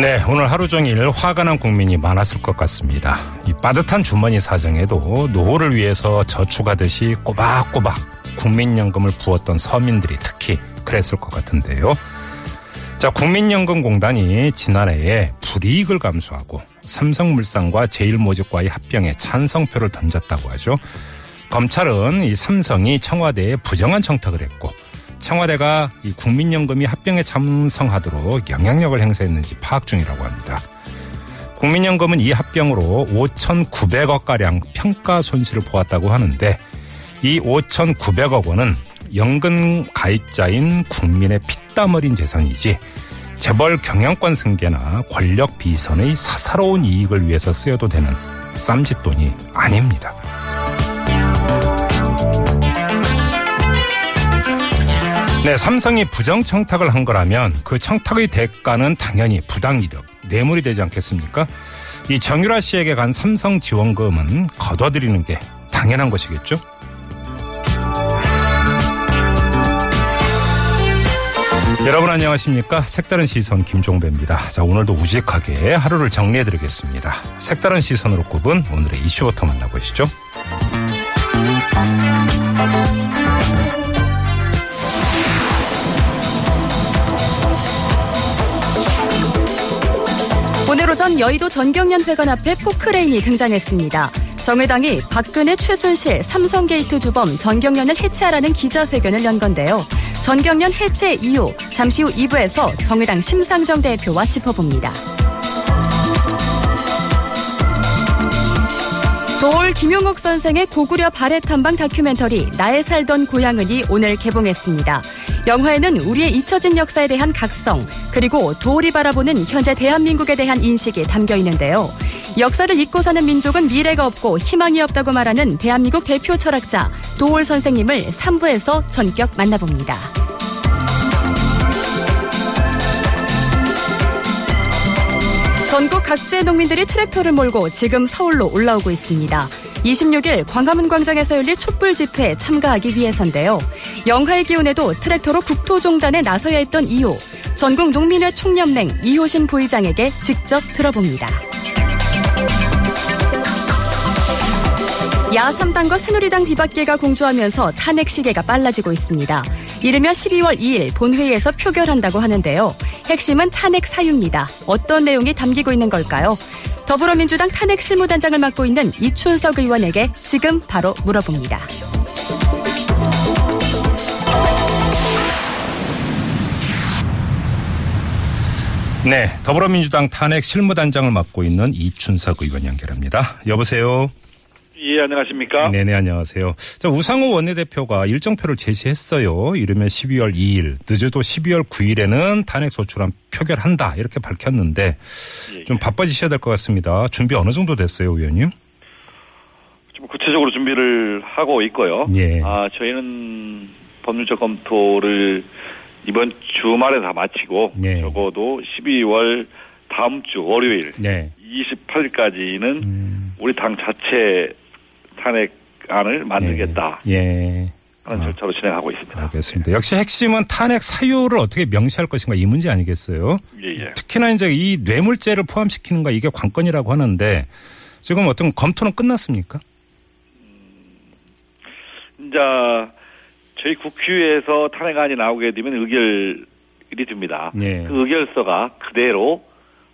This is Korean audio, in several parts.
네, 오늘 하루 종일 화가 난 국민이 많았을 것 같습니다. 이 빠듯한 주머니 사정에도 노후를 위해서 저축하듯이 꼬박꼬박 국민연금을 부었던 서민들이 특히 그랬을 것 같은데요. 자, 국민연금공단이 지난해에 불이익을 감수하고 삼성물산과 제일모직과의 합병에 찬성표를 던졌다고 하죠. 검찰은 이 삼성이 청와대에 부정한 청탁을 했고 청와대가 이 국민연금이 합병에 찬성하도록 영향력을 행사했는지 파악 중이라고 합니다. 국민연금은 이 합병으로 5,900억 가량 평가 손실을 보았다고 하는데 이 5,900억 원은 연금 가입자인 국민의 피땀 어린 재산이지 재벌 경영권 승계나 권력 비선의 사사로운 이익을 위해서 쓰여도 되는 쌈짓돈이 아닙니다. 네, 삼성이 부정 청탁을 한 거라면 그 청탁의 대가는 당연히 부당이득, 뇌물이 되지 않겠습니까? 이 정유라 씨에게 간 삼성 지원금은 거둬들이는 게 당연한 것이겠죠? 여러분 안녕하십니까? 색다른 시선 김종배입니다. 자, 오늘도 우직하게 하루를 정리해드리겠습니다. 색다른 시선으로 꼽은 오늘의 이슈부터 만나보시죠. 전 여의도 전경련회관 앞에 포크레인이 등장했습니다. 정의당이 박근혜 최순실 삼성게이트 주범 전경련을 해체하라는 기자회견을 연 건데요. 전경련 해체 이유 잠시 후 2부에서 정의당 심상정 대표와 짚어봅니다. 도올 김용옥 선생의 고구려 발해 탐방 다큐멘터리 나의 살던 고향은이 오늘 개봉했습니다. 영화에는 우리의 잊혀진 역사에 대한 각성 그리고 도올이 바라보는 현재 대한민국에 대한 인식이 담겨 있는데요. 역사를 잊고 사는 민족은 미래가 없고 희망이 없다고 말하는 대한민국 대표 철학자 도올 선생님을 3부에서 전격 만나봅니다. 전국 각지의 농민들이 트랙터를 몰고 지금 서울로 올라오고 있습니다. 26일 광화문 광장에서 열릴 촛불 집회에 참가하기 위해서인데요. 영하의 기온에도 트랙터로 국토 종단에 나서야 했던 이유, 전국 농민회 총연맹 이호신 부의장에게 직접 들어봅니다. 야3당과 새누리당 비박계가 공조하면서 탄핵 시계가 빨라지고 있습니다. 이르면 12월 2일 본회의에서 표결한다고 하는데요. 핵심은 탄핵 사유입니다. 어떤 내용이 담기고 있는 걸까요? 더불어민주당 탄핵 실무단장을 맡고 있는 이춘석 의원에게 지금 바로 물어봅니다. 네, 더불어민주당 탄핵 실무단장을 맡고 있는 이춘석 의원 연결합니다. 여보세요. 예, 안녕하십니까? 네네, 안녕하세요. 자, 우상호 원내대표가 일정표를 제시했어요. 이르면 12월 2일, 늦어도 12월 9일에는 탄핵 소추안 표결한다. 이렇게 밝혔는데 예, 좀 바빠지셔야 될 것 같습니다. 준비 어느 정도 됐어요, 의원님? 좀 구체적으로 준비를 하고 있고요. 예. 아, 저희는 법률적 검토를 이번 주말에 다 마치고 예. 적어도 12월 다음 주 월요일 네. 28일까지는 음, 우리 당 자체 탄핵안을 만들겠다 예. 하는 아. 절차로 진행하고 있습니다. 알겠습니다. 역시 핵심은 탄핵 사유를 어떻게 명시할 것인가 이 문제 아니겠어요? 예, 예. 특히나 이제 이 뇌물죄를 포함시키는 거 이게 관건이라고 하는데 지금 어떤 검토는 끝났습니까? 이제 저희 국회에서 탄핵안이 나오게 되면 의결이 됩니다. 예. 그 의결서가 그대로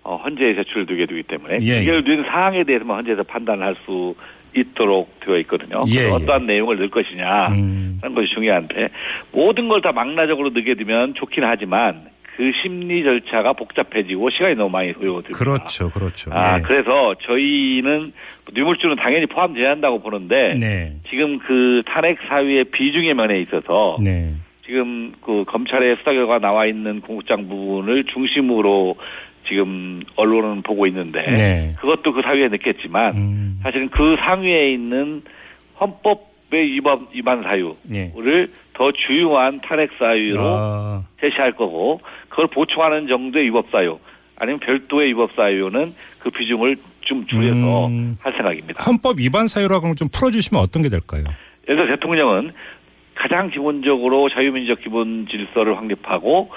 어, 헌재에 제출되게 되기 때문에 예, 예. 의결된 사항에 대해서만 헌재에서 판단할 수 있도록 되어 있거든요. 예, 예. 어떠한 내용을 넣을 것이냐 음. 하는 것이 중요한데 모든 걸 다 망라적으로 넣게 되면 좋긴 하지만 그 심리 절차가 복잡해지고 시간이 너무 많이 소요됩니다. 그렇죠, 그렇죠. 아, 예. 그래서 저희는 뇌물주는 당연히 포함돼야 한다고 보는데 네. 지금 그 탄핵 사유의 비중의 면에 있어서 네. 지금 그 검찰의 수사 결과 나와 있는 공소장 부분을 중심으로 지금 언론은 보고 있는데 네. 그것도 그 사유에 넣겠지만 음. 사실은 그 상위에 있는 헌법의 위반 위반 사유를 예. 더 중요한 탄핵 사유로 아, 제시할 거고 그걸 보충하는 정도의 위법 사유 아니면 별도의 위법 사유는 그 비중을 좀 줄여서 음. 할 생각입니다. 헌법 위반 사유라고 좀 풀어주시면 어떤 게 될까요? 예를 들어 대통령은 가장 기본적으로 자유민주적 기본 질서를 확립하고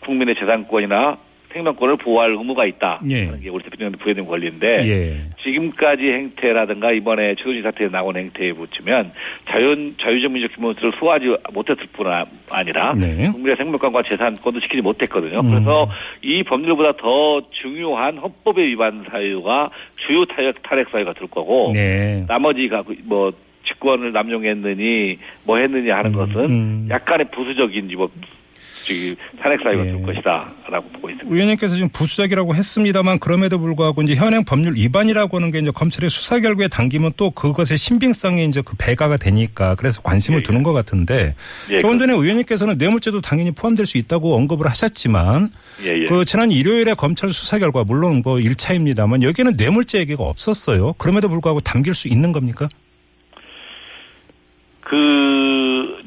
국민의 재산권이나 생명권을 보호할 의무가 있다. 예. 하는 게 우리 대통령한테 부여된 권리인데 예. 지금까지 행태라든가 이번에 최순실 사태에 나온 행태에 붙이면 자유 자유적 민주적 기본질서를 소화하지 못했을 뿐 아- 아니라 네. 국민의 생명권과 재산권도 지키지 못했거든요. 음. 그래서 이 법률보다 더 중요한 헌법의 위반 사유가 주요 탄핵, 탄핵 사유가 될 거고 네. 나머지가 그뭐 직권을 남용했느니 뭐 했느니 하는 것은 음. 약간의 부수적인 위법 저기 탄핵 사유가 예. 될 것이다라고 보고 있습니다. 의원님께서 지금 부수적이라고 했습니다만 그럼에도 불구하고 이제 현행 법률 위반이라고 하는 게 이제 검찰의 수사 결과에 당기면 또 그것의 신빙성이 이제 그 배가가 되니까 그래서 관심을 예, 예. 두는 것 같은데 예, 조금 전에 의원님께서는 뇌물죄도 당연히 포함될 수 있다고 언급을 하셨지만 예, 예. 그 지난 일요일에 검찰 수사 결과 물론 뭐 1차입니다만 여기는 뇌물죄 얘기가 없었어요. 그럼에도 불구하고 담길 수 있는 겁니까? 그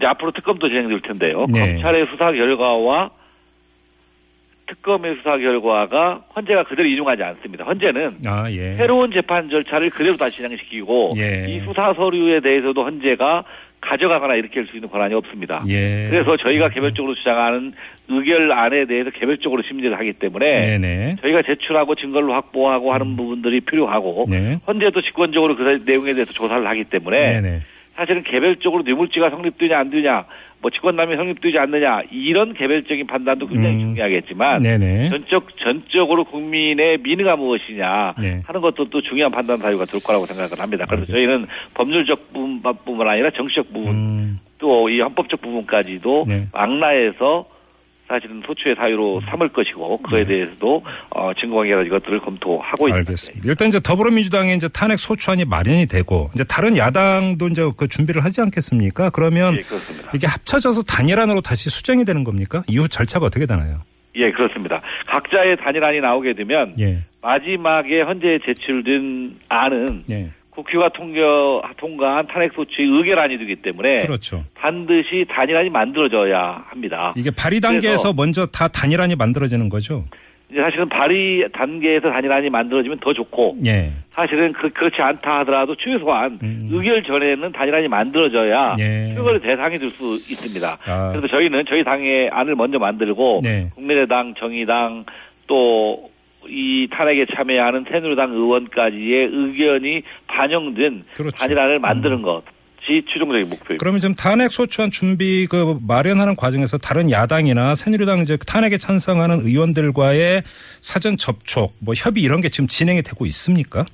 이제 앞으로 특검도 진행될 텐데요. 네. 검찰의 수사 결과와 특검의 수사 결과가 헌재가 그대로 인용하지 않습니다. 헌재는 아 예. 새로운 재판 절차를 그대로 다시 진행시키고 예. 이 수사 서류에 대해서도 헌재가 가져가거나 이렇게 할수 있는 권한이 없습니다. 예. 그래서 저희가 개별적으로 주장하는 의결안에 대해서 개별적으로 심리를 하기 때문에 네네. 저희가 제출하고 증거를 확보하고 하는 부분들이 필요하고 네. 헌재도 직권적으로 그 내용에 대해서 조사를 하기 때문에 네네. 사실은 개별적으로 뇌물죄가 성립되냐 안 되냐 뭐 직권남용이 성립되지 않느냐 이런 개별적인 판단도 굉장히 음. 중요하겠지만 네네. 전적 전적으로 국민의 민의가 무엇이냐 네. 하는 것도 또 중요한 판단 사유가 될 거라고 생각을 합니다. 그래서 알겠습니다. 저희는 법률적 부분뿐만 아니라 정치적 부분 음. 또이 헌법적 부분까지도 네. 악라에서 사실은 소추의 사유로 삼을 것이고 그에 대해서도 어, 증거관계나 이것들을 검토하고 있습니다. 알겠습니다. 일단 이제 더불어민주당의 이제 탄핵 소추안이 마련이 되고 이제 다른 야당도 이제 그 준비를 하지 않겠습니까? 그러면 예, 그렇습니다. 이게 합쳐져서 단일안으로 다시 수정이 되는 겁니까? 이후 절차가 어떻게 되나요? 예, 그렇습니다. 각자의 단일안이 나오게 되면 예. 마지막에 현재 제출된 안은 예. 국회가 통겨, 통과한 탄핵소추의 의결안이 되기 때문에 그렇죠. 반드시 단일안이 만들어져야 합니다. 이게 발의 단계에서 먼저 다 단일안이 만들어지는 거죠? 사실은 발의 단계에서 단일안이 만들어지면 더 좋고 예. 사실은 그, 그렇지 않다 하더라도 최소한 음. 의결 전에는 단일안이 만들어져야 예. 표결의 대상이 될 수 있습니다. 아. 그래서 저희는 저희 당의 안을 먼저 만들고 네. 국민의당, 정의당 또 이 탄핵에 참여하는 새누리당 의원까지의 의견이 반영된 그렇죠. 단일안을 만드는 것 이 최종적인 목표입니다. 그러면 지금 탄핵 소추안 준비 그 마련하는 과정에서 다른 야당이나 새누리당 이제 탄핵에 찬성하는 의원들과의 사전 접촉, 뭐 협의 이런 게 지금 진행이 되고 있습니까?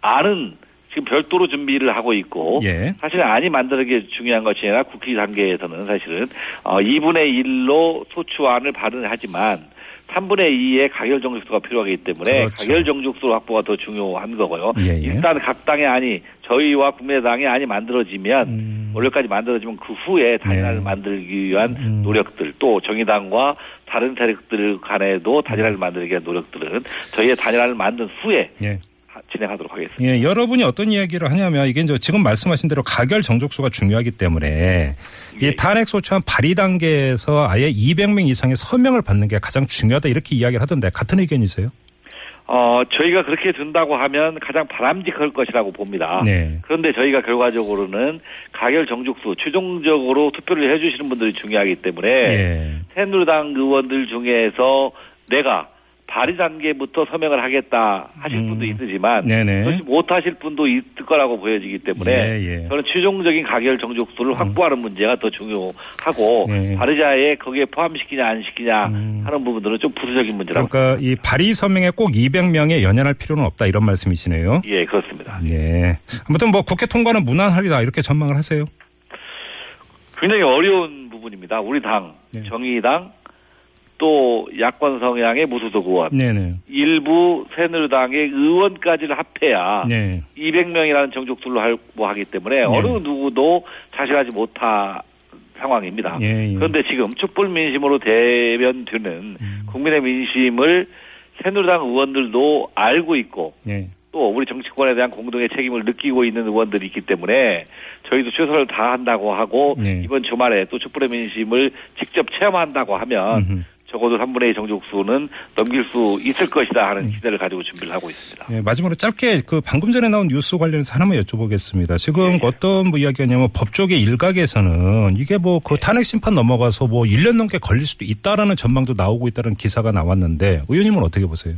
안은 지금 별도로 준비를 하고 있고 예. 사실 안이 만드는 게 중요한 것이 아니라 국회 단계에서는 사실은 어 2분의 1로 소추안을 발의하지만 3분의 2의 가결 정족수가 필요하기 때문에 그렇죠. 가결 정족수 확보가 더 중요한 거고요. 예, 예. 일단 각 당의 안이 저희와 국민의당의 안이 만들어지면 음. 원래까지 만들어지면 그 후에 단일화를 네. 만들기 위한 음. 노력들 또 정의당과 다른 세력들 간에도 단일화를 만들기 위한 노력들은 저희의 단일화를 만든 후에 예. 하- 진행하도록 하겠습니다. 예, 여러분이 어떤 이야기를 하냐면 이게 이제 지금 말씀하신 대로 가결 정족수가 중요하기 때문에 예. 이 탄핵 소추안 발의 단계에서 아예 200명 이상의 서명을 받는 게 가장 중요하다 이렇게 이야기를 하던데 같은 의견이세요? 어, 저희가 그렇게 든다고 하면 가장 바람직할 것이라고 봅니다. 네. 그런데 저희가 결과적으로는 가결 정족수, 최종적으로 투표를 해주시는 분들이 중요하기 때문에 예. 새누리당 의원들 중에서 내가 발의 단계부터 서명을 하겠다 하실 음. 분도 있으지만 네네. 그렇지 못하실 분도 있을 거라고 보여지기 때문에 예, 예. 저는 최종적인 가결 정족수를 확보하는 문제가 더 중요하고 네. 발의자에 거기에 포함시키냐 안 시키냐 음. 하는 부분들은 좀 부수적인 문제라고 그러니까 이 발의 서명에 꼭 200명에 연연할 필요는 없다 이런 말씀이시네요. 예 그렇습니다. 네. 아무튼 뭐 국회 통과는 무난하리다 이렇게 전망을 하세요. 굉장히 어려운 부분입니다. 우리 당, 네. 정의당, 또 야권 성향의 무소속 의원, 네네. 일부 새누리당의 의원까지를 합해야 네. 200명이라는 정족수로 하고 하기 때문에 어느 누구도 자신하지 못하 상황입니다. 예, 예. 그런데 지금 촛불 민심으로 대변되는 음. 국민의 민심을 새누리당 의원들도 알고 있고 예. 또 우리 정치권에 대한 공동의 책임을 느끼고 있는 의원들이 있기 때문에 저희도 최선을 다한다고 하고 네. 이번 주말에 또 촛불의 민심을 직접 체험한다고 하면 음흠. 적어도 3분의 2 정족수는 넘길 수 있을 것이다 하는 음. 기대를 가지고 준비를 하고 있습니다. 예, 마지막으로 짧게 그 방금 전에 나온 뉴스 관련해서 하나만 여쭤보겠습니다. 지금 네. 어떤 뭐 이야기냐면 법조계 일각에서는 이게 뭐 그 탄핵 심판 넘어가서 뭐 1년 넘게 걸릴 수도 있다라는 전망도 나오고 있다는 기사가 나왔는데 의원님은 어떻게 보세요?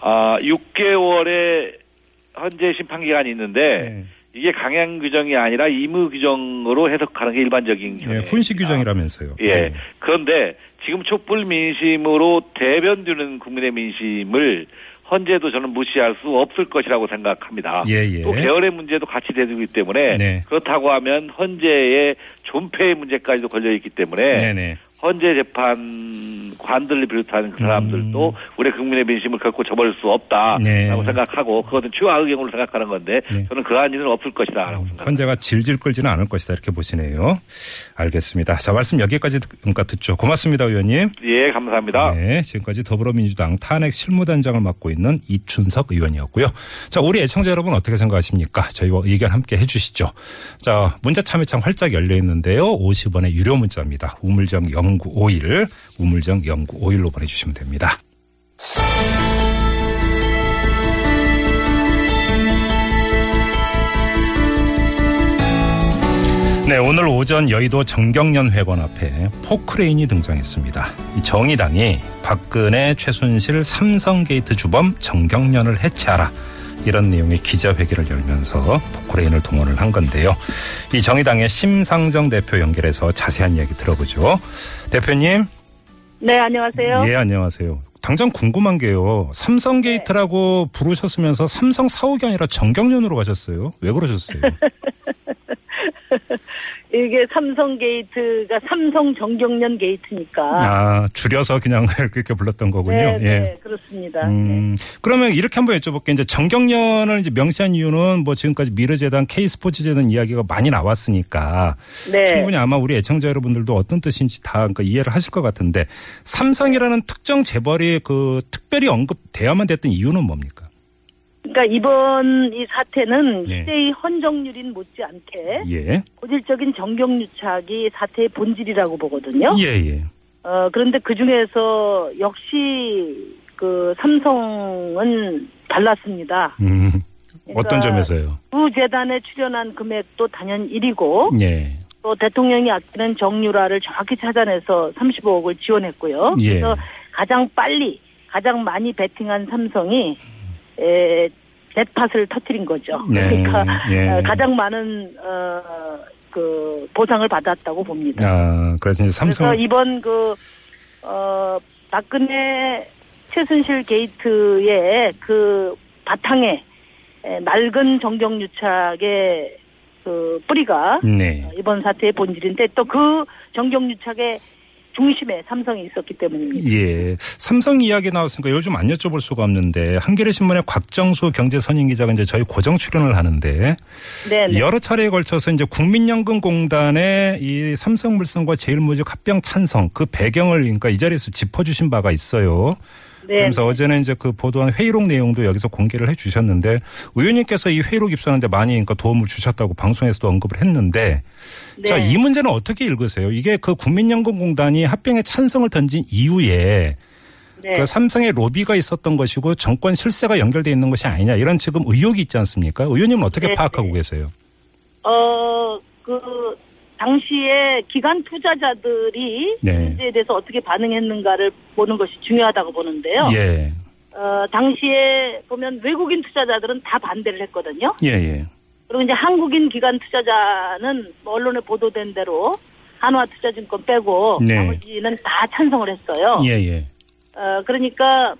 아, 6개월의 현재 심판 기간이 있는데 네. 이게 강행 규정이 아니라 임의 규정으로 해석하는 게 일반적인 예, 경우입니다. 훈시 규정이라면서요. 예. 네. 그런데 지금 촛불 민심으로 대변되는 국민의 민심을 헌재도 저는 무시할 수 없을 것이라고 생각합니다. 예, 예. 또 계열의 문제도 같이 대두기 때문에 네. 그렇다고 하면 헌재의 존폐의 문제까지도 걸려 있기 때문에 네 네. 헌재 재판관들을 비롯한 그 사람들도 우리 국민의 민심을 결코 저버릴 수 없다라고 음. 네. 생각하고 그것은 최악의경으로 생각하는 건데 네. 저는 그러한 일은 없을 것이다라고 생각합니다. 헌재가 질질 끌지는 않을 것이다 이렇게 보시네요. 알겠습니다. 자 말씀 여기까지 듣죠. 고맙습니다, 의원님. 예, 감사합니다. 네, 지금까지 더불어민주당 탄핵 실무단장을 맡고 있는 이춘석 의원이었고요. 자, 우리 애청자 여러분 어떻게 생각하십니까? 저희와 의견 함께 해주시죠. 자, 문자 참여창 활짝 열려 있는데요. 50원의 유료 문자입니다. 우물정 0951, 우물정 0951로 보내주시면 됩니다. 네, 오늘 오전 여의도 전경련 회관 앞에 포크레인이 등장했습니다. 이 정의당이 박근혜, 최순실, 삼성게이트 주범 전경련을 해체하라. 이런 내용의 기자회견을 열면서 포크레인을 동원을 한 건데요. 이 정의당의 심상정 대표 연결해서 자세한 이야기 들어보죠. 대표님. 네, 안녕하세요. 예, 안녕하세요. 당장 궁금한 게요. 삼성 게이트라고 부르셨으면서 삼성 사옥이 아니라 전경련으로 가셨어요. 왜 그러셨어요? 이게 삼성 게이트가 삼성 정경련 게이트니까. 아, 줄여서 그냥 그렇게 불렀던 거군요. 네, 예. 네, 그렇습니다. 음, 그러면 이렇게 한번 여쭤볼게요. 이제 정경련을 이제 명시한 이유는 뭐 지금까지 미르재단, K스포츠재단 이야기가 많이 나왔으니까 네. 충분히 아마 우리 애청자 여러분들도 어떤 뜻인지 다 그러니까 이해를 하실 것 같은데 삼성이라는 특정 재벌이 그 특별히 언급돼야만 됐던 이유는 뭡니까? 그러니까 이번 이 사태는 네. 시대의 헌정률인 못지않게 예. 고질적인 정경유착이 사태의 본질이라고 보거든요. 예, 예. 어, 그런데 그 중에서 역시 그 삼성은 달랐습니다. 음, 어떤 그러니까 점에서요? 두 재단에 출연한 금액도 단연 1위고 예. 또 대통령이 아끼는 정유라를 정확히 찾아내서 35억을 지원했고요. 예. 그래서 가장 빨리 가장 많이 베팅한 삼성이 에, jet팟을 터트린 거죠. 네, 그러니까 예. 어, 가장 많은 어, 그 보상을 받았다고 봅니다. 아, 그래서 이제 삼성 그래서 이번 그 어, 박근혜 최순실 게이트의 그 바탕에 에, 낡은 정경 유착의 그 뿌리가 네. 어, 이번 사태의 본질인데 또 그 정경 유착의 중심에 삼성이 있었기 때문입니다. 예. 삼성 이야기 나왔으니까 요즘 안 여쭤볼 수가 없는데 한겨레 신문의 곽정수 경제선임 기자가 이제 저희 고정 출연을 하는데 네, 네. 여러 차례에 걸쳐서 이제 국민연금공단의 이 삼성물산과 제일모직 합병 찬성 그 배경을 그러니까 이 자리에서 짚어주신 바가 있어요. 네. 그러면서 어제는 이제 그 보도한 회의록 내용도 여기서 공개를 해 주셨는데 의원님께서 이 회의록 입수하는데 많이 그러니까 도움을 주셨다고 방송에서도 언급을 했는데 네. 자, 이 문제는 어떻게 읽으세요? 이게 그 국민연금공단이 합병에 찬성을 던진 이후에 네. 그 삼성의 로비가 있었던 것이고 정권 실세가 연결돼 있는 것이 아니냐 이런 지금 의혹이 있지 않습니까? 의원님은 어떻게 네, 파악하고 네. 계세요? 어, 그, 당시에 기관 투자자들이 네. 이 문제에 대해서 어떻게 반응했는가를 보는 것이 중요하다고 보는데요. 예. 어, 당시에 보면 외국인 투자자들은 다 반대를 했거든요. 예, 예. 그리고 이제 한국인 기관 투자자는 뭐 언론에 보도된 대로 한화투자증권 빼고 네. 나머지는 다 찬성을 했어요. 예, 예. 어, 그러니까,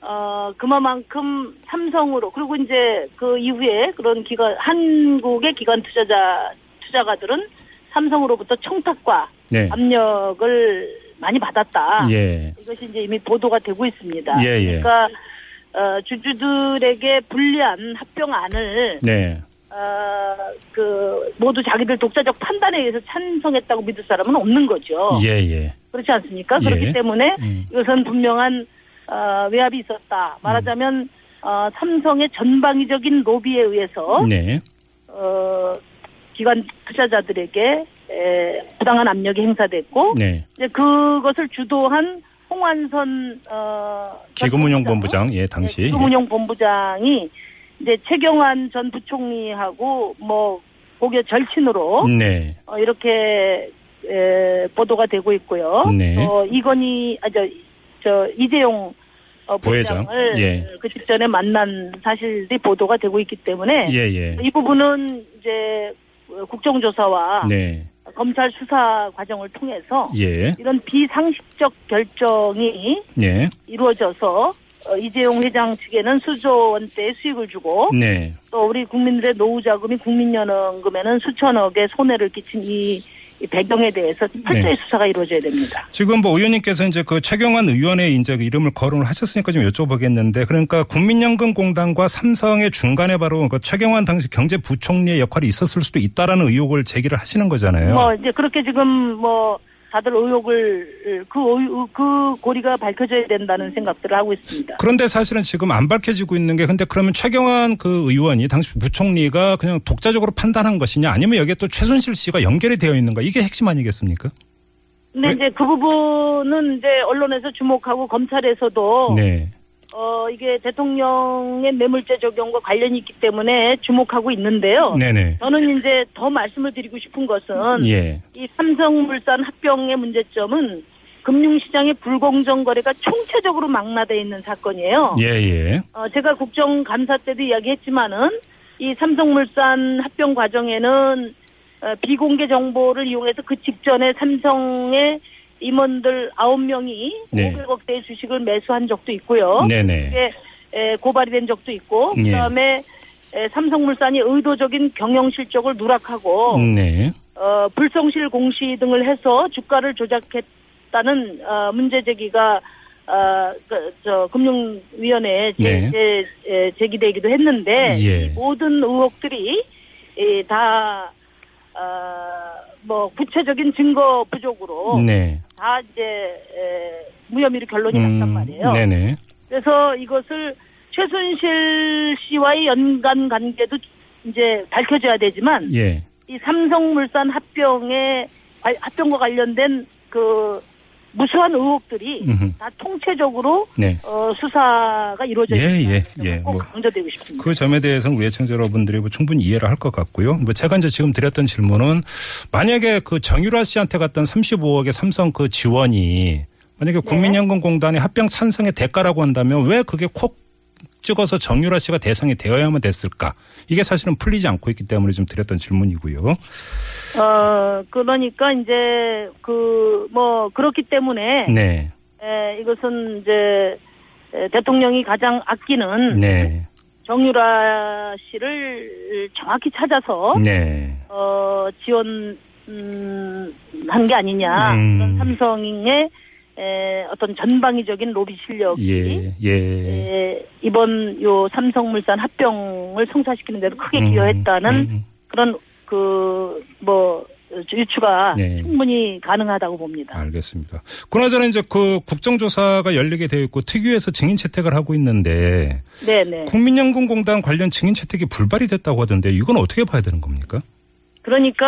어, 그만큼 삼성으로, 그리고 이제 그 이후에 그런 기관, 한국의 기관 투자자, 투자가들은 삼성으로부터 청탁과 네. 압력을 많이 받았다. 예. 이것이 이제 이미 보도가 되고 있습니다. 예, 예. 그러니까, 어, 주주들에게 불리한 합병안을 네. 아, 그 모두 자기들 독자적 판단에 의해서 찬성했다고 믿을 사람은 없는 거죠. 예, 예. 그렇지 않습니까? 예. 그렇기 때문에 음. 이것은 분명한 어, 외압이 있었다. 말하자면 어, 삼성의 전방위적인 로비에 의해서 네. 어, 기관 투자자들에게 에, 부당한 압력이 행사됐고 네. 이제 그것을 주도한 홍완선 어, 기금운용본부장, 예, 네, 당시. 기금운용본부장이 이제 최경환 전 부총리하고 뭐 고교 절친으로 네. 어, 이렇게 에, 보도가 되고 있고요. 네. 어, 이건희 아저 저 이재용 어, 부회장. 부회장을 예. 그 직전에 만난 사실이 보도가 되고 있기 때문에 예, 예. 이 부분은 이제 국정조사와 네. 검찰 수사 과정을 통해서 예. 이런 비상식적 결정이 예. 이루어져서 어, 이재용 회장 측에는 수조 원대의 수익을 주고 네. 또 우리 국민들의 노후 자금이 국민연금에는 수천억의 손해를 끼친 이, 이 배경에 대해서 철저히 네. 수사가 이루어져야 됩니다. 지금 뭐 의원님께서 이제 그 최경환 의원의 이제 그 이름을 거론을 하셨으니까 좀 여쭤보겠는데 그러니까 국민연금공단과 삼성의 중간에 바로 그 최경환 당시 경제부총리의 역할이 있었을 수도 있다라는 의혹을 제기를 하시는 거잖아요. 뭐 이제 그렇게 지금 뭐 다들 의혹을 그, 의- 그 고리가 밝혀져야 된다는 생각들을 하고 있습니다. 그런데 사실은 지금 안 밝혀지고 있는 게 근데 그러면 최경환 그 의원이 당시 부총리가 그냥 독자적으로 판단한 것이냐 아니면 여기에 또 최순실 씨가 연결이 되어 있는가 이게 핵심 아니겠습니까? 근데 왜? 이제 그 부분은 이제 언론에서 주목하고 검찰에서도 네. 어 이게 대통령의 뇌물죄 적용과 관련이 있기 때문에 주목하고 있는데요. 네네. 저는 이제 더 말씀을 드리고 싶은 것은 예. 이 삼성물산 합병의 문제점은 금융시장의 불공정 거래가 총체적으로 망라돼 있는 사건이에요. 예, 예. 어, 제가 국정감사 때도 이야기했지만은 이 삼성물산 합병 과정에는 어, 비공개 정보를 이용해서 그 직전에 삼성의 임원들 9명이 네. 500억대의 주식을 매수한 적도 있고요. 네네. 그게 에, 고발이 된 적도 있고 예. 그다음에 에, 삼성물산이 의도적인 경영 실적을 누락하고 네. 어, 불성실 공시 등을 해서 주가를 조작했다는 어, 문제 제기가 어, 그, 저 금융위원회에 제, 네. 제, 에, 제기되기도 했는데 예. 이 모든 의혹들이 이, 다 어, 뭐 구체적인 증거 부족으로 네. 다 이제 에, 무혐의로 결론이 났단 말이에요. 음, 네네. 그래서 이것을 최순실 씨와의 연관 관계도 이제 밝혀져야 되지만 예. 이 삼성물산 합병에 관- 합병과 관련된 그 무수한 의혹들이 음흠. 다 통체적으로 네. 어, 수사가 이루어져야 예, 예, 된다는 예, 점을 꼭 뭐. 강조드리고 싶습니다. 그 점에 대해서는 우리 애청자 여러분들이 뭐 충분히 이해를 할 것 같고요. 뭐 제가 이제 지금 드렸던 질문은 만약에 그 정유라 씨한테 갔던 35억의 삼성 그 지원이 만약에 국민연금공단의 합병 찬성의 대가라고 한다면 왜 그게 콕 찍어서 정유라 씨가 대상이 되어야만 됐을까? 이게 사실은 풀리지 않고 있기 때문에 좀 드렸던 질문이고요. 어 그러니까 이제 그 뭐 그렇기 때문에 네. 에, 이것은 이제 에, 대통령이 가장 아끼는 네. 정유라 씨를 정확히 찾아서 네. 어, 지원, 음, 한 게 아니냐. 음. 그런 삼성의 에, 어떤 전방위적인 로비 실력이 예. 예. 에, 이번 요 삼성물산 합병을 성사시키는 데도 크게 음, 기여했다는 음, 그런 그 뭐 유추가 네. 충분히 가능하다고 봅니다. 알겠습니다. 그나저나 이제 그 국정조사가 열리게 되어 있고 특유에서 증인 채택을 하고 있는데 네네. 국민연금공단 관련 증인 채택이 불발이 됐다고 하던데 이건 어떻게 봐야 되는 겁니까? 그러니까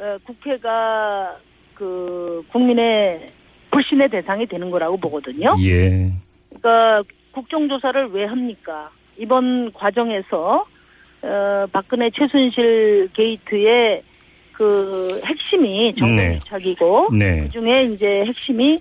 어, 국회가 그 국민의 불신의 대상이 되는 거라고 보거든요. 예. 그러니까 국정조사를 왜 합니까? 이번 과정에서 어, 박근혜 최순실 게이트의 그 핵심이 네. 정부유착이고 네. 그 중에 이제 핵심이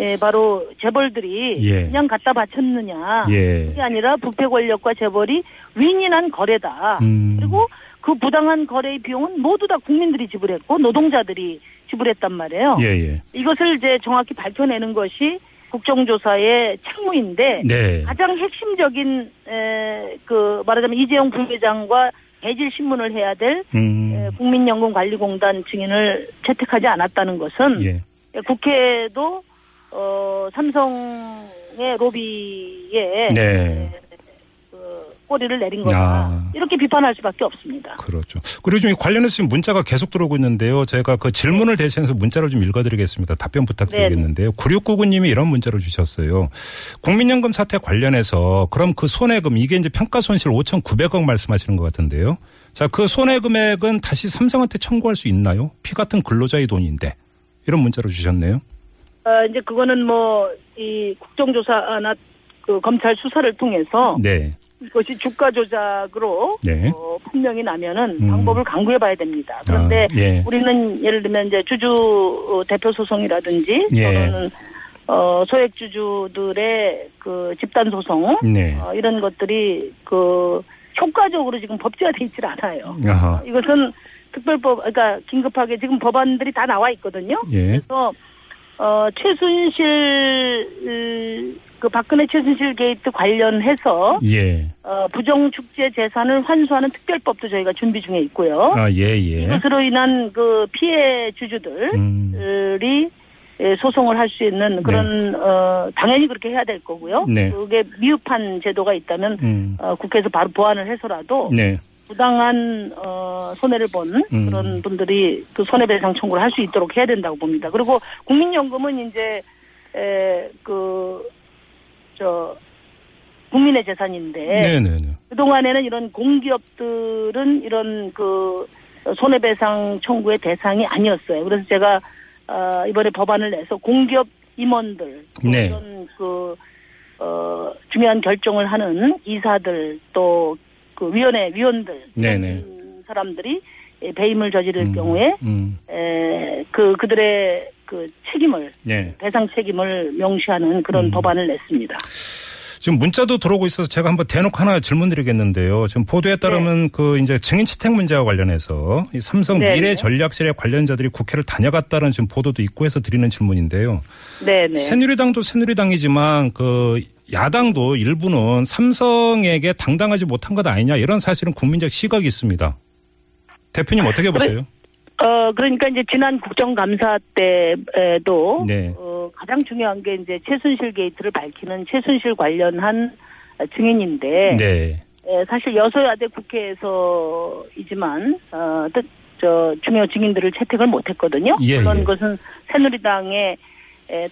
예, 바로 재벌들이 예. 그냥 갖다 바쳤느냐 예. 그게 아니라 부패 권력과 재벌이 윈윈한 거래다. 음. 그리고 그 부당한 거래의 비용은 모두 다 국민들이 지불했고 노동자들이 지불했단 말이에요. 예, 예. 이것을 이제 정확히 밝혀내는 것이 국정조사의 책무인데 네. 가장 핵심적인 에, 그 말하자면 이재용 부회장과 대질 신문을 해야 될 음. 에, 국민연금관리공단 증인을 채택하지 않았다는 것은 예. 국회도 어, 삼성의 로비에 네. 그 꼬리를 내린 거다. 아. 이렇게 비판할 수밖에 없습니다. 그렇죠. 그리고 지금 관련해서 지금 문자가 계속 들어오고 있는데요. 제가 그 질문을 대신해서 문자를 좀 읽어드리겠습니다. 답변 부탁드리겠는데요. 9699님이 이런 문자를 주셨어요. 국민연금 사태 관련해서 그럼 그 손해금 이게 이제 평가 손실 5,900억 말씀하시는 것 같은데요. 자, 그 손해 금액은 다시 삼성한테 청구할 수 있나요? 피 같은 근로자의 돈인데 이런 문자를 주셨네요. 어, 이제 그거는 뭐 이 국정조사나 그 검찰 수사를 통해서 네. 이것이 주가 조작으로 네. 어, 분명히 나면은 음. 방법을 강구해 봐야 됩니다. 그런데 아, 예. 우리는 예를 들면 이제 주주 어, 대표 소송이라든지 예. 또는 어, 소액 주주들의 그 집단 소송 네. 어, 이런 것들이 그 효과적으로 지금 법제화돼 있질 않아요. 아하. 이것은 특별법 그러니까 긴급하게 지금 법안들이 다 나와 있거든요. 예. 그래서 어 최순실 그 박근혜 최순실 게이트 관련해서 예. 어 부정 축재 재산을 환수하는 특별법도 저희가 준비 중에 있고요. 아, 예, 예. 이것으로 인한 그 피해 주주들이 음. 예, 소송을 할 수 있는 그런 어 당연히 그렇게 해야 될 거고요. 네. 그게 미흡한 제도가 있다면 음. 어, 국회에서 바로 보완을 해서라도 네. 부당한 어, 손해를 본 음. 그런 분들이 그 손해배상 청구를 할 수 있도록 해야 된다고 봅니다. 그리고 국민연금은 이제 에 그 저 국민의 재산인데 네, 네, 네. 그 동안에는 이런 공기업들은 이런 그 손해배상 청구의 대상이 아니었어요. 그래서 제가 어, 이번에 법안을 내서 공기업 임원들 또 네. 이런 그 어, 중요한 결정을 하는 이사들 또 그 위원회 위원들 네네. 이런 사람들이 배임을 저지를 음, 경우에 음. 에, 그 그들의 그 책임을 네. 배상 책임을 명시하는 그런 음. 법안을 냈습니다. 지금 문자도 들어오고 있어서 제가 한번 대놓고 하나 질문 드리겠는데요. 지금 보도에 따르면 그 이제 증인 채택 문제와 관련해서 이 삼성 네, 미래 네. 전략실의 관련자들이 국회를 다녀갔다는 지금 보도도 있고 해서 드리는 질문인데요. 네, 네. 새누리당도 새누리당이지만 그 야당도 일부는 삼성에게 당당하지 못한 것 아니냐 이런 사실은 국민적 시각이 있습니다. 대표님 어떻게 보세요? 어, 그러니까 이제 지난 국정감사 때에도 네. 어, 가장 중요한 게 이제 최순실 게이트를 밝히는 최순실 관련한 증인인데 네. 에, 사실 여소야대 국회에서이지만 어, 뜻, 저 중요 증인들을 채택을 못했거든요. 예, 물론 예. 그것은 새누리당의 에,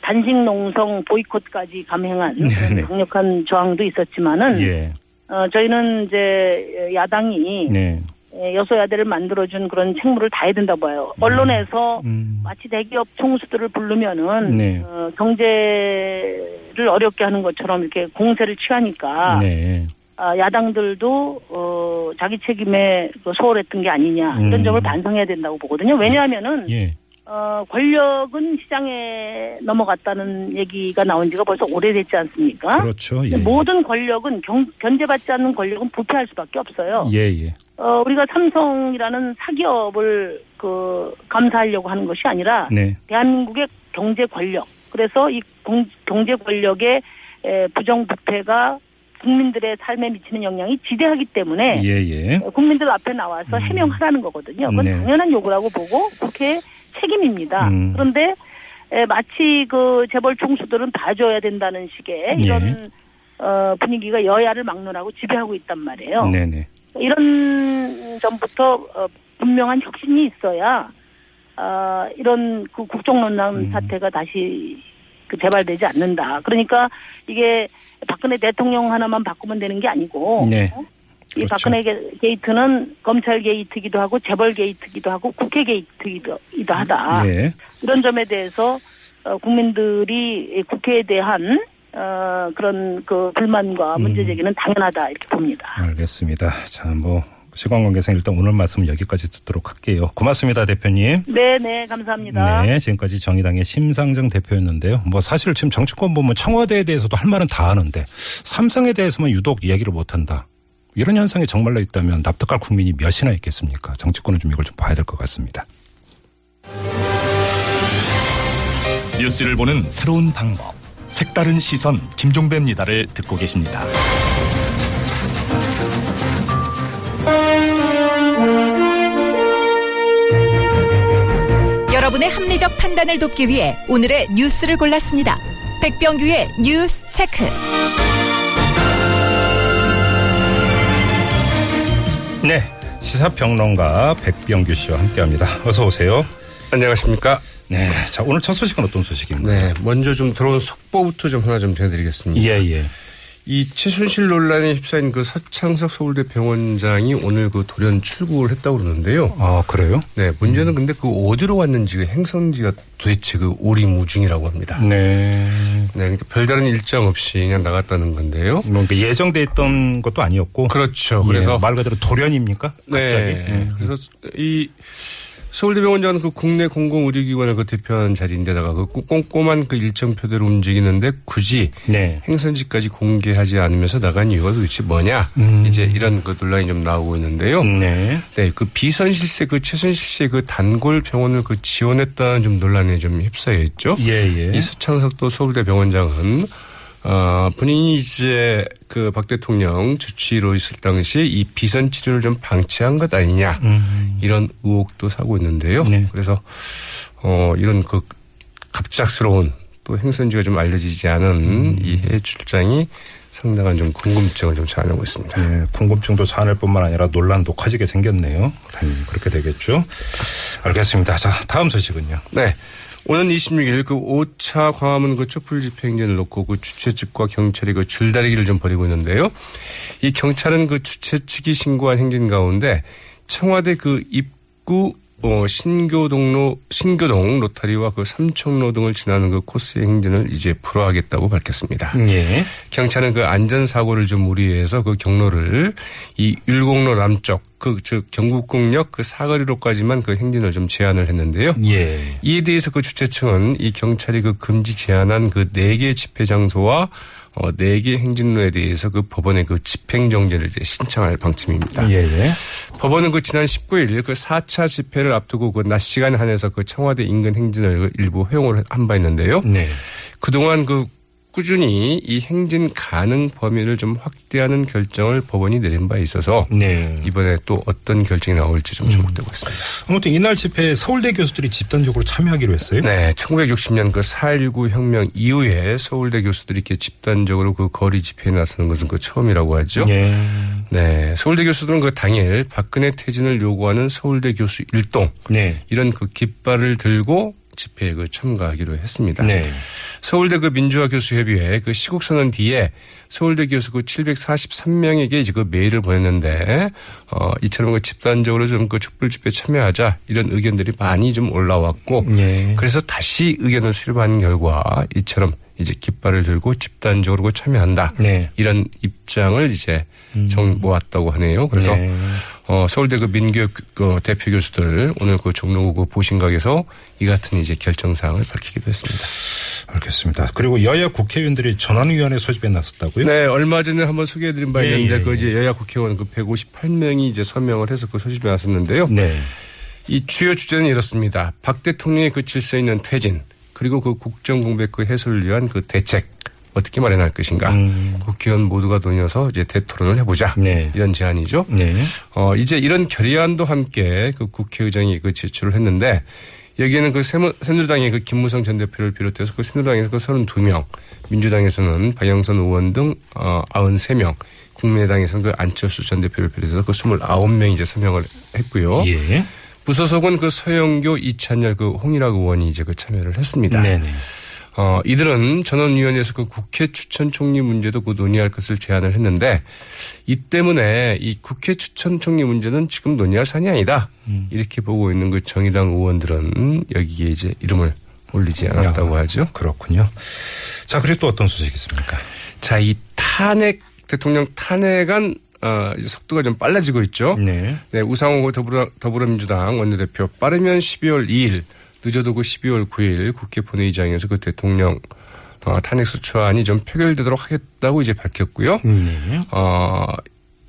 단식 농성 보이콧까지 감행한 네, 그런 네. 강력한 저항도 있었지만은 예. 어, 저희는 이제 야당이 네. 에, 여소야대를 만들어준 그런 책무를 다해야 된다 봐요. 언론에서 음. 마치 대기업 총수들을 부르면은 네. 어, 경제를 어렵게 하는 것처럼 이렇게 공세를 취하니까 네. 아, 야당들도 어, 자기 책임에 그 소홀했던 게 아니냐 이런 음. 점을 반성해야 된다고 보거든요. 왜냐하면은 예. 어, 권력은 시장에 넘어갔다는 얘기가 나온 지가 벌써 오래됐지 않습니까? 그렇죠. 예. 근데 모든 권력은 경, 견제받지 않는 권력은 부패할 수밖에 없어요. 예, 예. 어, 우리가 삼성이라는 사기업을 그 감사하려고 하는 것이 아니라 네. 대한민국의 경제 권력. 그래서 이 공- 경제 권력의 에, 부정부패가 국민들의 삶에 미치는 영향이 지대하기 때문에 예, 예. 국민들 앞에 나와서 해명하라는 거거든요. 그건 네. 당연한 요구라고 보고 국회의 책임입니다. 음. 그런데 에, 마치 그 재벌 총수들은 봐줘야 된다는 식의 이런 예. 어, 분위기가 여야를 막론하고 지배하고 있단 말이에요. 네, 네. 이런 점부터 어, 분명한 혁신이 있어야 아, 이런 그 국정농단 음. 사태가 다시 그 재발되지 않는다. 그러니까 이게 박근혜 대통령 하나만 바꾸면 되는 게 아니고 네. 어? 이 그렇죠. 박근혜 게- 게이트는 검찰 게이트기도 하고 재벌 게이트기도 하고 국회 게이트기도 하다. 예. 이런 점에 대해서 어, 국민들이 국회에 대한 어, 그런 그 불만과 음. 문제 제기는 당연하다 이렇게 봅니다. 알겠습니다. 자, 뭐 시간 관계상 일단 오늘 말씀 여기까지 듣도록 할게요. 고맙습니다, 대표님. 네, 네, 감사합니다. 네, 지금까지 정의당의 심상정 대표였는데요. 뭐 사실 지금 정치권 보면 청와대에 대해서도 할 말은 다 하는데 삼성에 대해서만 유독 이야기를 못 한다. 이런 현상이 정말로 있다면 납득할 국민이 몇이나 있겠습니까? 정치권은 좀 이걸 좀 봐야 될 것 같습니다. 뉴스를 보는 새로운 방법. 색다른 시선 김종배입니다를 듣고 계십니다. 여러분의 합리적 판단을 돕기 위해 오늘의 뉴스를 골랐습니다. 백병규의 뉴스 체크. 네, 시사평론가 백병규 씨와 함께합니다. 어서 오세요. 안녕하십니까. 네, 자 오늘 첫 소식은 어떤 소식입니까? 네, 먼저 좀 들어온 속보부터 좀 하나 좀 전해드리겠습니다. 예, 예. 이 최순실 논란에 휩싸인 그 서창석 서울대 병원장이 오늘 그 돌연 출국을 했다고 그러는데요. 아, 그래요? 네, 문제는 근데 그 어디로 왔는지 그 행선지가 도대체 그 오리무중이라고 합니다. 네. 네, 그러니까 별다른 일정 없이 그냥 나갔다는 건데요. 뭐 예정돼 있던 것도 아니었고. 그렇죠. 예, 그래서 말 그대로 돌연입니까? 갑자기. 네. 예. 그래서 이 서울대병원장은 그 국내 공공의료기관을 그 대표하는 자리인데다가 그 꼼꼼한 그 일정표대로 움직이는데 굳이 네. 행선지까지 공개하지 않으면서 나간 이유가 도대체 뭐냐 이제 이런 그 논란이 좀 나오고 있는데요. 음. 네. 네, 그 비선실세 그 최순실 씨의 그 단골 병원을 그 지원했다는 좀 논란에 좀 휩싸여 있죠. 예, 예. 이 서창석도 서울대 병원장은 어, 본인이 이제 그 박 대통령 주치의로 있을 당시에 이 비선 치료를 좀 방치한 것 아니냐 이런 의혹도 사고 있는데요. 음. 네. 그래서 어 이런 그 갑작스러운 또 행선지가 좀 알려지지 않은 음. 이 해외 출장이 상당한 좀 궁금증을 좀 자아내고 있습니다. 네, 궁금증도 자아낼 뿐만 아니라 논란도 커지게 생겼네요. 당연히 그렇게 되겠죠. 알겠습니다. 자, 다음 소식은요. 네. 오는 26일 그 5차 광화문 그 촛불 집회 행진을 놓고 그 주최 측과 경찰이 그 줄다리기를 좀 벌이고 있는데요. 이 경찰은 그 주최 측이 신고한 행진 가운데 청와대 그 입구 어, 신교동로, 신교동 로타리와 그 삼청로 등을 지나는 그 코스의 행진을 이제 불허하겠다고 밝혔습니다. 예. 경찰은 그 안전 사고를 좀 우려해서 그 경로를 이 율곡로 남쪽 그, 즉, 경국궁역 그 사거리로까지만 그 행진을 좀 제한을 했는데요. 예. 이에 대해서 그 주최 측은 이 경찰이 그 금지 제한한 그 네 개 집회 장소와 어, 네개 행진로에 대해서 그 법원에 그 집행정지를 이제 신청할 방침입니다. 예, 예. 법원은 그 지난 19일 그 4차 집회를 앞두고 그 낮 시간에 한해서 그 청와대 인근 행진을 그 일부 허용을 한 바 있는데요. 네. 그동안 그 꾸준히 이 행진 가능 범위를 좀 확대하는 결정을 법원이 내린 바 있어서 네. 이번에 또 어떤 결정이 나올지 좀 주목되고 있습니다. 아무튼 이날 집회에 서울대 교수들이 집단적으로 참여하기로 했어요. 네, 1960년 그 4.19 혁명 이후에 서울대 교수들이 이렇게 집단적으로 그 거리 집회에 나서는 것은 그 처음이라고 하죠. 예. 네, 서울대 교수들은 그 당일 박근혜 퇴진을 요구하는 서울대 교수 일동 네. 이런 그 깃발을 들고 집회에 그 참가하기로 했습니다. 네. 서울대 그 민주화 교수 협의회 그 시국 선언 뒤에 서울대 교수 그 743명에게 이제 그 메일을 보냈는데 어 이처럼 그 집단적으로 좀 그 촛불 집회 참여하자 이런 의견들이 많이 좀 올라왔고 예. 그래서 다시 의견을 수렴하는 결과 이처럼 이제 깃발을 들고 집단적으로 그 참여한다. 네. 이런 입장을 이제 정 모았다고 하네요. 그래서 네. 어, 서울대 그 민교육 그 대표 교수들 오늘 그 종로구 그 보신각에서 이 같은 이제 결정 사항을 밝히기도 했습니다. 알겠습니다. 그리고 여야 국회의원들이 전원위원회 소집에 나섰다고요? 네, 얼마 전에 한번 소개해드린 바 예, 있는데 예, 그 예. 이제 여야 국회의원 그 158명이 이제 서명을 해서 그 소집에 나섰는데요. 네. 이 주요 주제는 이렇습니다. 박 대통령의 그 질서 있는 퇴진 그리고 그 국정 공백 그 해소를 위한 그 대책 어떻게 마련할 것인가. 국회의원 모두가 논의해서 이제 대토론을 해보자. 음. 네. 이런 제안이죠. 네. 어, 이제 이런 결의안도 함께 그 국회의장이 그 제출을 했는데 여기에는 그 새누리당의 그 김무성 전 대표를 비롯해서 그 새누리당에서 그 32명, 민주당에서는 박영선 의원 등 어, 93명, 국민의당에서는 그 안철수 전 대표를 비롯해서 그 29명이 이제 서명을 했고요. 예. 부소속은 그 서영교, 이찬열, 그 홍일학 의원이 이제 그 참여를 했습니다. 네네. 어, 이들은 전원위원회에서 그 국회 추천 총리 문제도 그 논의할 것을 제안을 했는데 이 때문에 이 국회 추천 총리 문제는 지금 논의할 사안이 아니다. 음. 이렇게 보고 있는 그 정의당 의원들은 여기에 이제 이름을 올리지 않았다고 야, 하죠. 그렇군요. 자, 그리고 또 어떤 소식이 있습니까? 자, 이 탄핵, 대통령 탄핵안 어, 이제 속도가 좀 빨라지고 있죠. 네. 네, 우상호 더불어, 더불어민주당 원내대표 빠르면 12월 2일 늦어도 그 12월 9일 국회 본회의장에서 그 대통령 어, 탄핵소추안이 좀 표결되도록 하겠다고 이제 밝혔고요. 네. 어,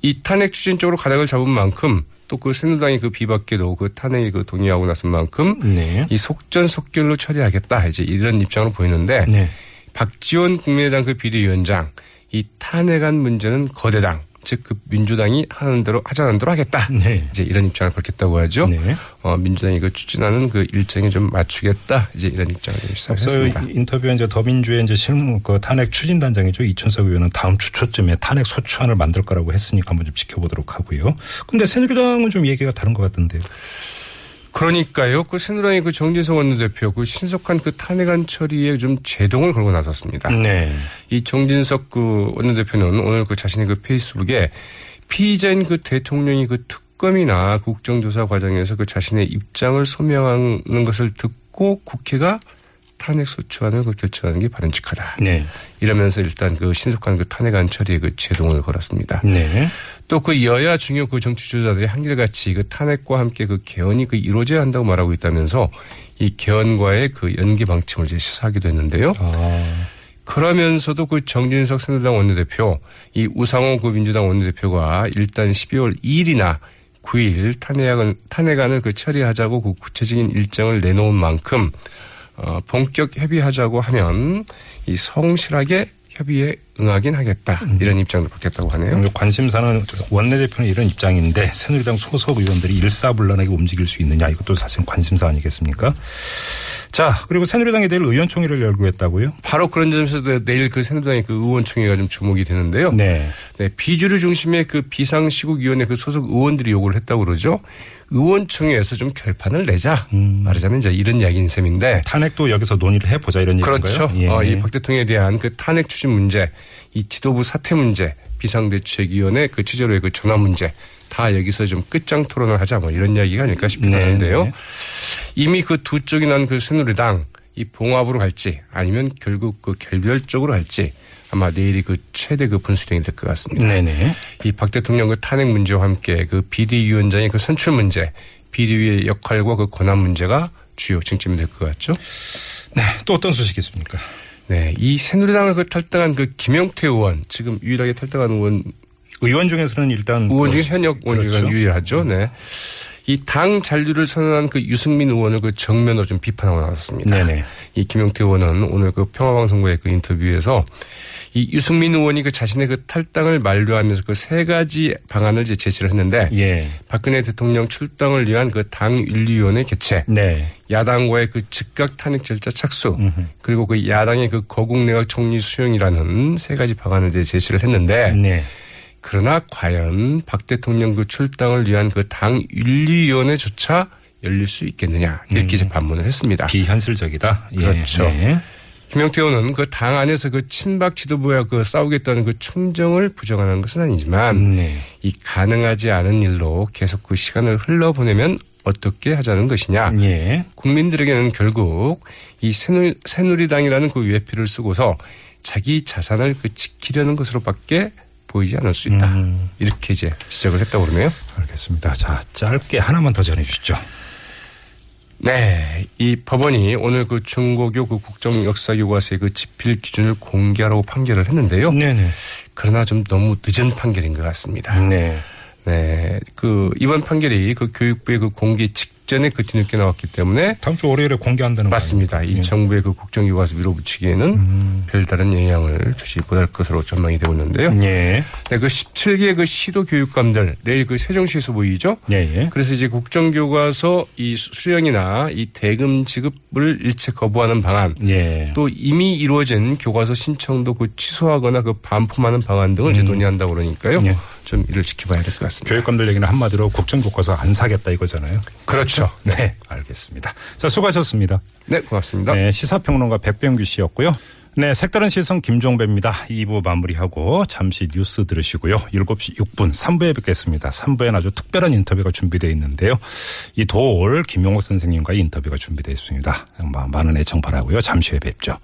이 탄핵 추진 쪽으로 가닥을 잡은 만큼 또 그 새누리당이 그 비박계도 그 탄핵에 그 동의하고 나선 만큼 네. 이 속전속결로 처리하겠다 이제 이런 입장으로 보이는데 네. 박지원 국민의당 그 비대위원장 이 탄핵안 문제는 거대당 즉 그 민주당이 하는 대로 하자는 대로 하겠다. 네. 이제 이런 입장을 밝혔다고 하죠. 네. 어, 민주당이 그 추진하는 그 일정에 좀 맞추겠다. 이제 이런 입장을 그래서 시사했습니다. 인터뷰에 이제 더민주의 이제 실무 그 탄핵 추진 단장이죠 이춘석 의원은 다음 주 초쯤에 탄핵 소추안을 만들 거라고 했으니까 한번 좀 지켜보도록 하고요. 근데 새누리당은 좀 얘기가 다른 것 같던데요. 그러니까요. 그 새누리당의 그 정진석 원내대표 그 신속한 그 탄핵안 처리에 좀 제동을 걸고 나섰습니다. 네. 이 정진석 그 원내대표는 오늘 그 자신의 그 페이스북에 피의자인 그 대통령이 그 특검이나 국정조사 과정에서 그 자신의 입장을 소명하는 것을 듣고 국회가 탄핵 소추안을 그 결정하는 게 바람직하다. 네. 이러면서 일단 그 신속한 그 탄핵안 처리에 그 제동을 걸었습니다. 네. 또 그 여야 중요 그 정치 주자들이 한결같이 그 탄핵과 함께 그 개헌이 그 이루어져야 한다고 말하고 있다면서 이 개헌과의 그 연계 방침을 이제 시사하기도 했는데요. 아. 그러면서도 그 정진석 새누리당 원내대표, 이 우상호 그 민주당 원내대표가 일단 12월 2일이나 9일 탄핵안, 탄핵안을 그 처리하자고 그 구체적인 일정을 내놓은 만큼 어, 본격 협의하자고 하면 이 성실하게 협의에 응하긴 하겠다. 이런 입장도 밝혔다고 하네요. 음, 관심사는 원내대표는 이런 입장인데 새누리당 소속 의원들이 일사불란하게 움직일 수 있느냐 이것도 사실 관심사 아니겠습니까? 자 그리고 새누리당이 내일 의원총회를 열고 했다고요? 바로 그런 점에서 내일 그 새누리당의 그 의원총회가 좀 주목이 되는데요. 네. 네, 비주류 중심의 그 비상시국위원회 그 소속 의원들이 요구를 했다고 그러죠. 의원총회에서 좀 결판을 내자. 말하자면 이제 이런 이야기인 셈인데. 탄핵도 여기서 논의를 해보자 이런 얘기인가요? 그렇죠. 예. 어, 이박 대통령에 대한 그 탄핵 추진 문제, 이 지도부 사퇴 문제, 비상대책위원회 그 취재로의 그 전화 문제 다 여기서 좀 끝장 토론을 하자 뭐 이런 이야기가 아닐까 싶기도 네, 하는데요. 네. 이미 그 두 쪽이 난 그 새누리당 이 봉합으로 갈지 아니면 결국 그 결별적으로 할지 아마 내일이 그 최대 그 분수령이 될 것 같습니다. 네네. 이 박 대통령 그 탄핵 문제와 함께 그 비대위원장의 그 선출 문제, 비대위의 역할과 그 권한 문제가 주요 쟁점이 될 것 같죠. 네. 또 어떤 소식이 있습니까? 네, 이 새누리당을 그 탈당한 그 김영태 의원, 지금 유일하게 탈당한 의원, 의원 중에서는 일단 의원 중에 그- 현역 의원 중에 그렇죠. 유일하죠. 네. 이 당 잔류를 선언한 그 유승민 의원을 그 정면으로 좀 비판하고 나왔습니다. 네네. 이 김영태 의원은 오늘 그 평화방송국의 그 인터뷰에서 이 유승민 의원이 그 자신의 그 탈당을 만료하면서 그 세 가지 방안을 이제 제시를 했는데 예. 박근혜 대통령 출당을 위한 그 당 윤리위원회 개최, 네. 야당과의 그 즉각 탄핵 절차 착수, 그리고 그 야당의 그 거국 내각 총리 수용이라는 세 가지 방안을 이제 제시를 했는데 네. 그러나 과연 박 대통령 그 출당을 위한 그 당 윤리위원회조차 열릴 수 있겠느냐 이렇게 이제 반문을 했습니다. 비현실적이다. 예. 그렇죠. 네. 김영태 의원은 그 당 안에서 그 친박 지도부와 그 싸우겠다는 그 충정을 부정하는 것은 아니지만 네. 이 가능하지 않은 일로 계속 그 시간을 흘러보내면 어떻게 하자는 것이냐. 예. 국민들에게는 결국 이 새누리, 새누리당이라는 그 외피를 쓰고서 자기 자산을 그 지키려는 것으로밖에 보이지 않을 수 있다. 음. 이렇게 이제 지적을 했다고 그러네요. 알겠습니다. 자, 짧게 하나만 더 전해 주시죠. 네. 이 법원이 오늘 그 중고교 그 국정 역사 교과서의 그 집필 기준을 공개하라고 판결을 했는데요. 네네. 그러나 좀 너무 늦은 판결인 것 같습니다. 네. 네. 그 이번 판결이 그 교육부의 그 공개 직전에 그 뒤늦게 나왔기 때문에 다음 주 월요일에 공개한다는 거 맞습니다. 이 아닙니까? 정부의 그 국정 교과서 밀어붙이기에는 음. 별다른 영향을 주지 못할 것으로 전망이 되고 있는데요. 예. 네, 그 17개 그 시도 교육감들 내일 그 세종시에서 보이죠. 예, 예. 그래서 이제 국정 교과서 이 수령이나 이 대금 지급을 일체 거부하는 방안, 예. 또 이미 이루어진 교과서 신청도 그 취소하거나 그 반품하는 방안 등을 이제 논의한다고 그러니까요. 예. 좀 이를 지켜봐야 될 것 같습니다. 교육감들 얘기는 한마디로 국정 교과서 안 사겠다 이거잖아요. 그렇죠. 네. 알겠습니다. 자, 수고하셨습니다. 네, 고맙습니다. 네, 시사평론가 백병규 씨였고요. 네, 색다른 시선 김종배입니다. 2부 마무리하고 잠시 뉴스 들으시고요. 7시 6분 3부에 뵙겠습니다. 3부에는 아주 특별한 인터뷰가 준비되어 있는데요. 이 도올 김용옥 선생님과의 인터뷰가 준비되어 있습니다. 많은 애청 바라고요. 잠시 후에 뵙죠.